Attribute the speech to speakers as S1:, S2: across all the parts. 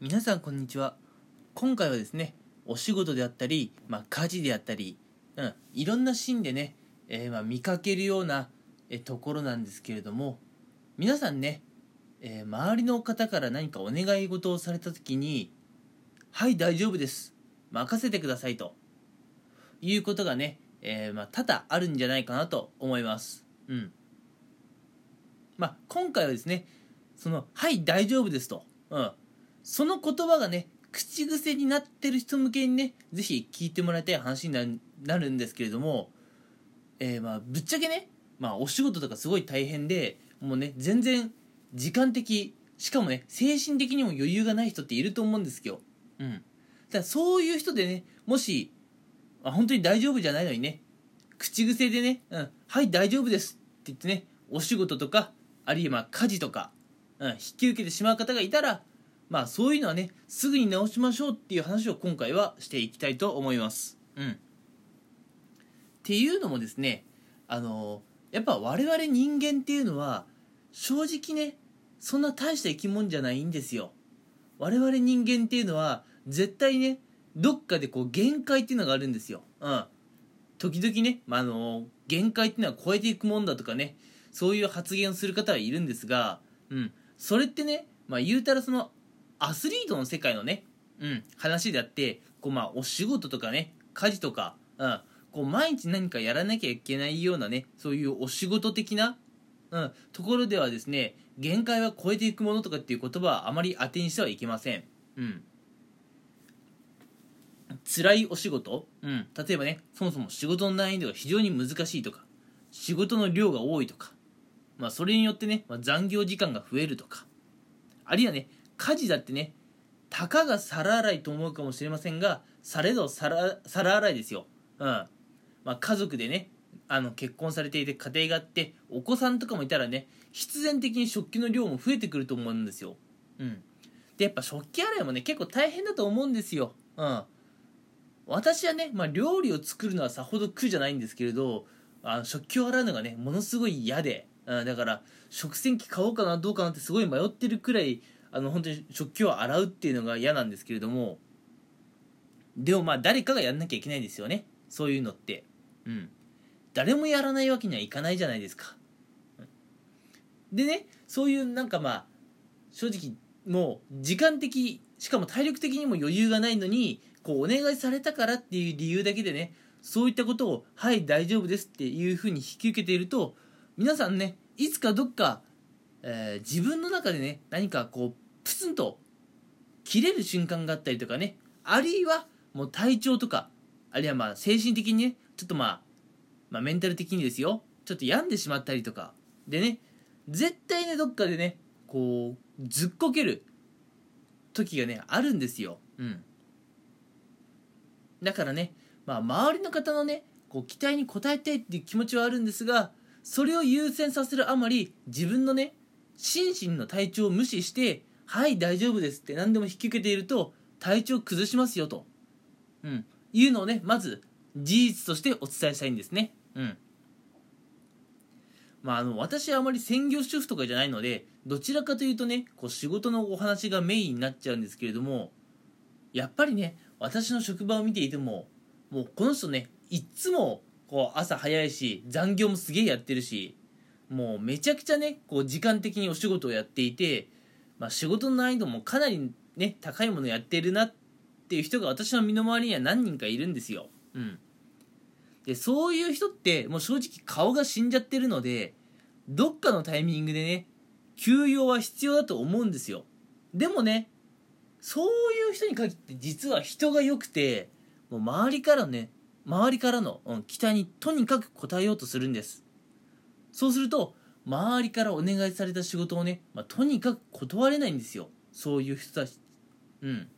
S1: 皆さんこんにちは。今回はですねお仕事であったり、まあ、家事であったり、うん、いろんなシーンでね、えー、まあ見かけるようなえところなんですけれども皆さんね、えー、周りの方から何かお願い事をされた時に「はい大丈夫です。任せてください」と。いうことがね、えー、まあ、多々あるんじゃないかなと思います。うん。まあ今回はですねその「はい大丈夫です」と、うん、その言葉がね口癖になってる人向けにね是非聞いてもらいたい話になるんですけれども、えー、まあぶっちゃけね、まあ、お仕事とかすごい大変でもうね全然時間的しかもね精神的にも余裕がない人っていると思うんですよ。うん、だそういう人でねもしあ本当に大丈夫じゃないのにね口癖でね「うん、はい大丈夫です」って言ってねお仕事とかあるいはまあ家事とか、うん、引き受けてしまう方がいたらまあそういうのはねすぐに直しましょうっていう話を今回はしていきたいと思います。うん、っていうのもですねあのやっぱ我々人間っていうのは正直ねそんな大した生き物じゃないんですよ。我々人間っていうのは絶対ねどっかでこう限界っていうのがあるんですよ。うん。時々ね、まあ、あの限界っていうのは超えていくもんだとかねそういう発言をする方はいるんですが、うん、それってね、まあ、言うたらそのアスリートの世界のね、うん、話であって、こうまあお仕事とかね、家事とか、うん、こう毎日何かやらなきゃいけないようなね、そういうお仕事的な、うん、ところではですね、限界は超えていくものとかっていう言葉はあまり当てにしてはいけません。うん。辛いお仕事、うん、例えばね、そもそも仕事の難易度が非常に難しいとか、仕事の量が多いとか、まあそれによってね、まあ、残業時間が増えるとか、あるいはね、家事だってねたかが皿洗いと思うかもしれませんがされど皿皿洗いですよ、うん。まあ、家族でねあの結婚されていて家庭があってお子さんとかもいたらね必然的に食器の量も増えてくると思うんですよ、うん、でやっぱ食器洗いもね結構大変だと思うんですよ、うん、私はね、まあ、料理を作るのはさほど苦じゃないんですけれどあの食器を洗うのがねものすごい嫌で、うん、だから食洗機買おうかなどうかなってすごい迷ってるくらいあの本当に食器を洗うっていうのが嫌なんですけれどもでもまあ誰かがやんなきゃいけないですよね。そういうのって。うん。誰もやらないわけにはいかないじゃないですか、でねそういうなんかまあ正直もう時間的しかも体力的にも余裕がないのにこうお願いされたからっていう理由だけでねそういったことを「はい大丈夫です」っていうふうに引き受けていると皆さんねいつかどっかえー、自分の中でね何かこうプツンと切れる瞬間があったりとかねあるいはもう体調とかあるいはまあ精神的にねちょっとまあ、まあ、メンタル的にですよちょっと病んでしまったりとかでね絶対ねどっかでねこうずっこける時がねあるんですよ。うん。だからねまあ周りの方のねこう期待に応えたいっていう気持ちはあるんですがそれを優先させるあまり自分のね心身の体調を無視して「はい大丈夫です」って何でも引き受けていると体調崩しますよと、うん、いうのをねまず事実としてお伝えしたいんですね。うん。まあ、あの私はあまり専業主婦とかじゃないのでどちらかというとねこう仕事のお話がメインになっちゃうんですけれどもやっぱりね私の職場を見ていてももうこの人ねいっつもこう朝早いし残業もすげえやってるしもうめちゃくちゃねこう時間的にお仕事をやっていて、まあ、仕事の難易度もかなりね高いものやってるなっていう人が私の身の回りには何人かいるんですよ。うん、でそういう人ってもう正直顔が死んじゃってるのでどっかのタイミングでね休養は必要だと思うんですよ。でもねそういう人に限って実は人が良くてもう周りからね周りからの、うん、期待にとにかく応えようとするんです。そうすると周りからお願いされた仕事をね、まあ、とにかく断れないんですよ。そういう人たち。うん。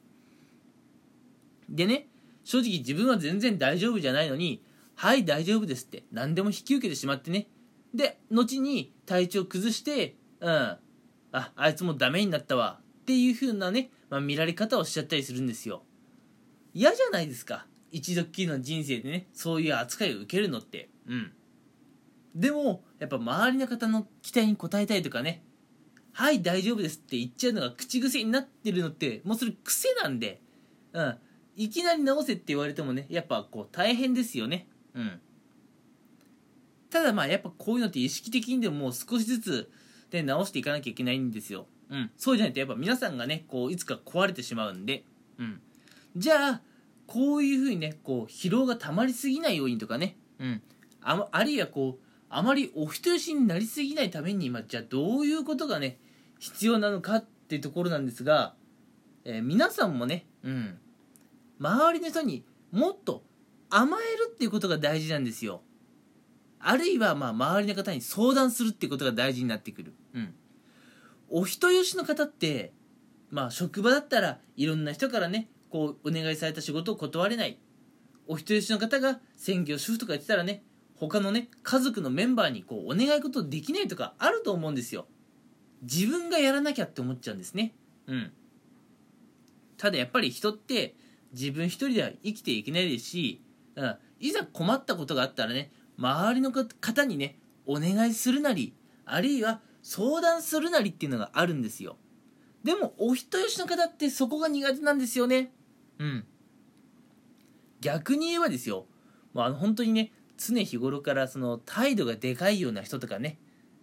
S1: でね正直自分は全然大丈夫じゃないのにはい大丈夫ですって何でも引き受けてしまってね。で後に体調崩してうん。ああいつもダメになったわ。っていう風なね、まあ、見られ方をしちゃったりするんですよ。嫌じゃないですか。一度っきりの人生でねそういう扱いを受けるのって。うん。でもやっぱ周りの方の期待に応えたいとかね「はい大丈夫です」って言っちゃうのが口癖になってるのってもうそれ癖なんで、うん、いきなり直せって言われてもねやっぱこう大変ですよね。うん。ただまあやっぱこういうのって意識的にでももう少しずつで直していかなきゃいけないんですよ。うん。そうじゃないとやっぱ皆さんがねこういつか壊れてしまうんで。うん。じゃあこういうふうにねこう疲労がたまりすぎないようにとかね。うん。ああるいはこうあまりお人よしになりすぎないために、まあ、じゃあどういうことがね必要なのかっていうところなんですが、えー、皆さんもね、うん、周りの人にもっと甘えるっていうことが大事なんですよ。あるいは、まあ、周りの方に相談するっていうことが大事になってくる。うん。お人よしの方って、まあ、職場だったらいろんな人からね、こう、お願いされた仕事を断れない。お人よしの方が専業主婦とか言ってたらね、他のね、家族のメンバーにこう、お願い事できないとかあると思うんですよ。自分がやらなきゃって思っちゃうんですね。うん。ただやっぱり人って自分一人では生きていけないですし、うん、いざ困ったことがあったらね、周りの方にね、お願いするなり、あるいは相談するなりっていうのがあるんですよ。でも、お人よしの方ってそこが苦手なんですよね。うん。逆に言えばですよ、もうあの本当にね、常日頃からその態度がでかいような人とかね、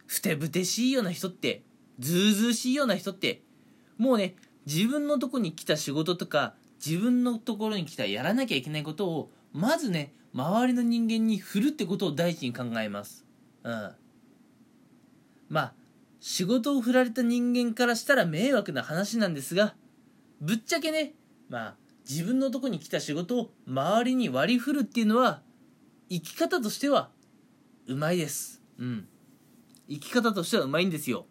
S1: ふてぶてしいような人って、ずうずうしいような人って、もうね、自分のとこに来た仕事とか、自分のところに来たやらなきゃいけないことを、まずね、周りの人間に振るってことを第一に考えます。うん。まあ、仕事を振られた人間からしたら迷惑な話なんですが、ぶっちゃけね、まあ、自分のとこに来た仕事を周りに割り振るっていうのは、生き方としては、うまいです。うん。生き方としてはうまいんですよ。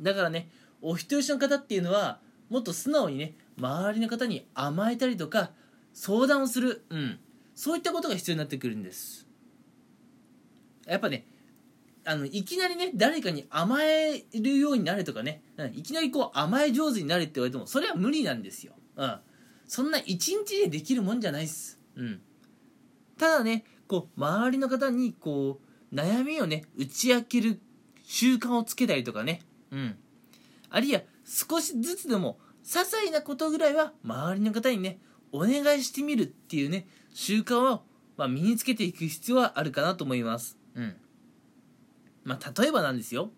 S1: だからね、お人よしの方っていうのは、もっと素直にね、周りの方に甘えたりとか、相談をする。うん。そういったことが必要になってくるんです。やっぱね、あの、いきなりね、誰かに甘えるようになれとかね、うん、いきなりこう甘え上手になれって言われても、それは無理なんですよ。うん。そんな一日でできるもんじゃないっす。うん。ただね、こう、周りの方に、こう、悩みをね、打ち明ける習慣をつけたりとかね、うん。あるいは、少しずつでも、些細なことぐらいは、周りの方にね、お願いしてみるっていうね、習慣を、まあ、身につけていく必要はあるかなと思います。うん。まあ、例えばなんですよ。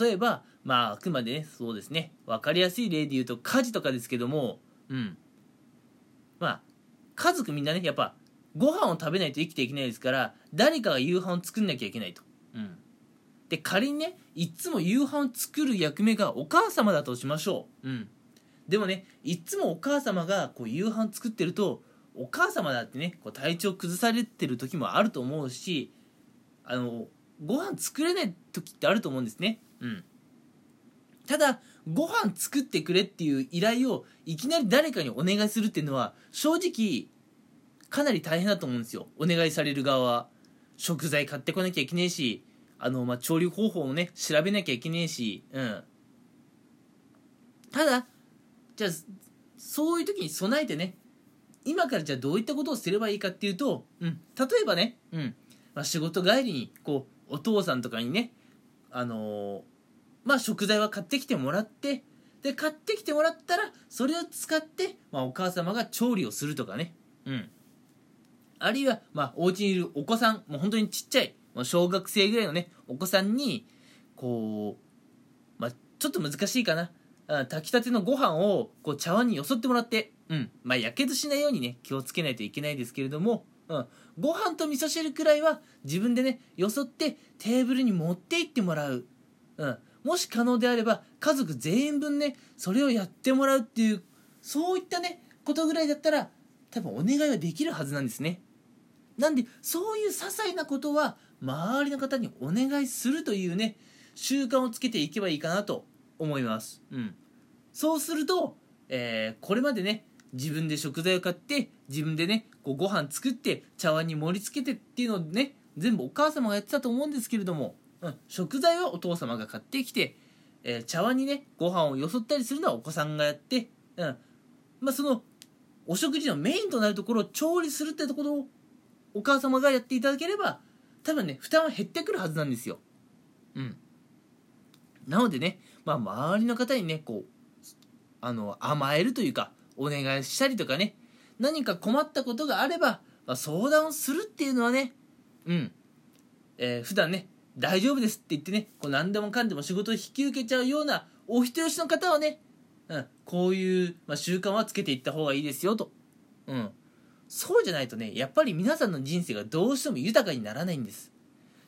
S1: 例えば、まあ、あくまでね、そうですね、わかりやすい例で言うと、家事とかですけども、うん。まあ、家族みんなね、やっぱ、ご飯を食べないと生きていけないですから、誰かが夕飯を作んなきゃいけないと。うん。で、仮にね、いつも夕飯を作る役目がお母様だとしましょう。うん。でもね、いつもお母様がこう夕飯作ってると、お母様だってねこう体調崩されてる時もあると思うしあのご飯作れない時ってあると思うんですねうんただご飯作ってくれっていう依頼をいきなり誰かにお願いするっていうのは正直かなり大変だと思うんですよ。お願いされる側は。食材買ってこなきゃいけねえしあの、まあ、調理方法をね調べなきゃいけねえし。うん。ただじゃあそういう時に備えてね今からじゃあどういったことをすればいいかっていうと、うん、例えばね、うんまあ、仕事帰りにこうお父さんとかにね、あのー、まあ、食材は買ってきてもらってで買ってきてもらったらそれを使って、まあ、お母様が調理をするとかね、うん、あるいは、まあ、お家にいるお子さんもう本当にちっちゃいもう小学生ぐらいのねお子さんにこう、まあ、ちょっと難しいかな炊きたてのご飯をこう茶碗によそってもらってうん。まあ、やけどしないようにね、気をつけないといけないですけれども、うん。ご飯と味噌汁くらいは自分でね、よそってテーブルに持って行ってもらう。うん。もし可能であれば、家族全員分ね、それをやってもらうっていう、そういったね、ことぐらいだったら、多分お願いはできるはずなんですね。なんで、そういう些細なことは、周りの方にお願いするというね、習慣をつけていけばいいかなと思います。うん。そうすると、えー、これまでね、自分で食材を買って自分でねこうご飯作って茶碗に盛り付けてっていうのをね全部お母様がやってたと思うんですけれども、うん、食材はお父様が買ってきて、えー、茶碗にねご飯をよそったりするのはお子さんがやって、うんまあ、そのお食事のメインとなるところを調理するってところお母様がやっていただければ多分ね負担は減ってくるはずなんですよ。うん。なのでね、まあ、周りの方にねこうあの甘えるというかお願いしたりとかね何か困ったことがあれば、まあ、相談をするっていうのはねうんえー、普段ね大丈夫ですって言ってねこう何でもかんでも仕事を引き受けちゃうようなお人よしの方はね、うん、こういう、まあ、習慣はつけていった方がいいですよと、うん、そうじゃないとねやっぱり皆さんの人生がどうしても豊かにならないんです。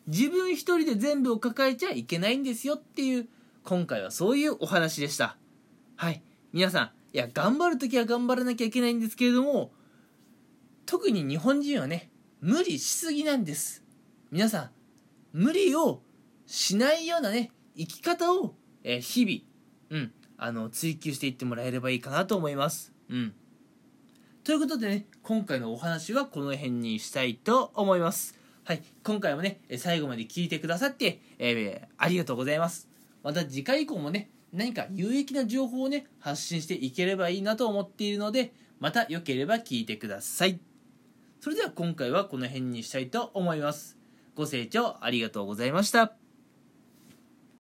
S1: 自分一人で全部を抱えちゃいけないんですよっていう今回はそういうお話でした。はい。皆さんいや頑張る時は頑張らなきゃいけないんですけれども特に日本人はね無理しすぎなんです。皆さん無理をしないようなね生き方を、え、日々、うん、あの追求していってもらえればいいかなと思います。うん、ということでね今回のお話はこの辺にしたいと思います。はい、今回もね最後まで聞いてくださって、えー、ありがとうございます。また次回以降もね何か有益な情報をね発信していければいいなと思っているのでまた良ければ聞いてください。それでは今回はこの辺にしたいと思います。ご清聴ありがとうございました。